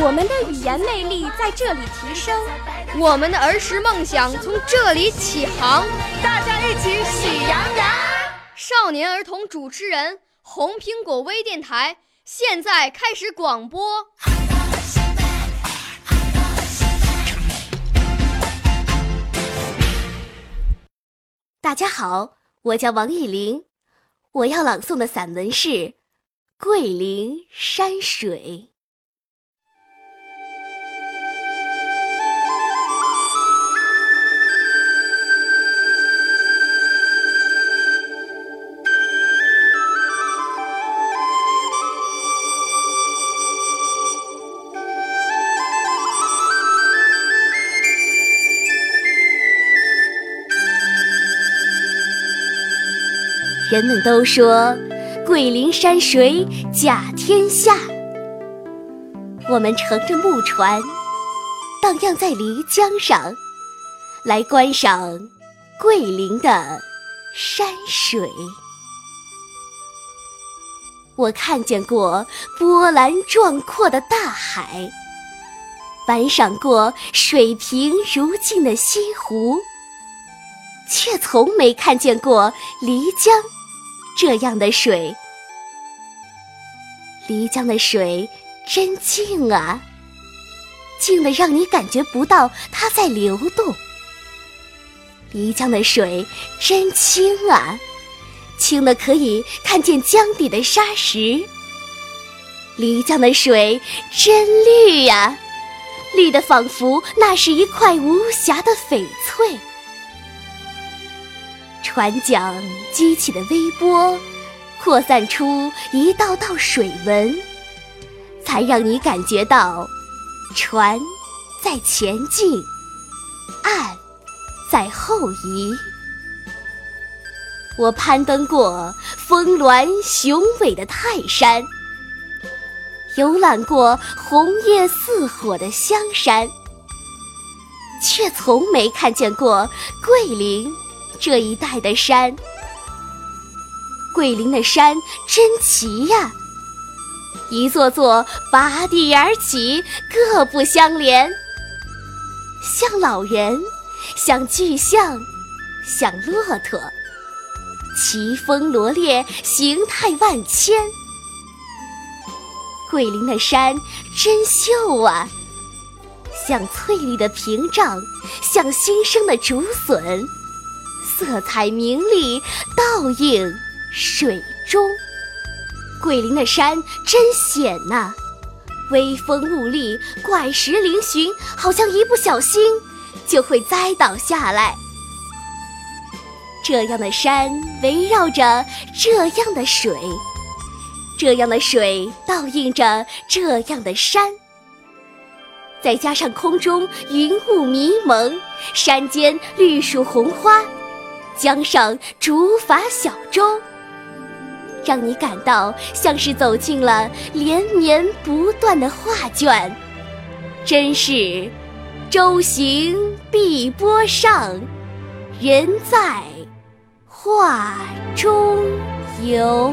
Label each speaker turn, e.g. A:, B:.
A: 我们的语言魅力在这里提升，
B: 我们的儿时梦想从这里起航。
C: 大家一起喜羊羊。
B: 少年儿童主持人，红苹果微电台现在开始广播。
D: 大家好，我叫王艺林，我要朗诵的散文是《桂林山水》。人们都说，桂林山水甲天下。我们乘着木船，荡漾在漓江上，来观赏桂林的山水。我看见过波澜壮阔的大海，玩赏过水平如镜的西湖，却从没看见过漓江。这样的水，漓江的水真静啊，静的让你感觉不到它在流动。漓江的水真清啊，清的可以看见江底的沙石。漓江的水真绿呀，绿的仿佛那是一块无瑕的翡翠。船桨激起的微波，扩散出一道道水纹，才让你感觉到船在前进，岸在后移。我攀登过峰峦雄伟的泰山，游览过红叶似火的香山，却从没看见过桂林。这一带的山，桂林的山真奇呀！一座座拔地而起，各不相连，像老人，像巨象，像骆驼，奇峰罗列，形态万千。桂林的山真秀啊！像翠绿的屏障，像新生的竹笋。色彩明丽，倒映水中。桂林的山真险呐，微风兀立，怪石嶙峋，好像一不小心就会栽倒下来。这样的山围绕着这样的水，这样的水倒映着这样的山，再加上空中云雾迷蒙，山间绿树红花。江上竹筏小舟，让你感到像是走进了连绵不断的画卷，真是舟行碧波上，人在画中游。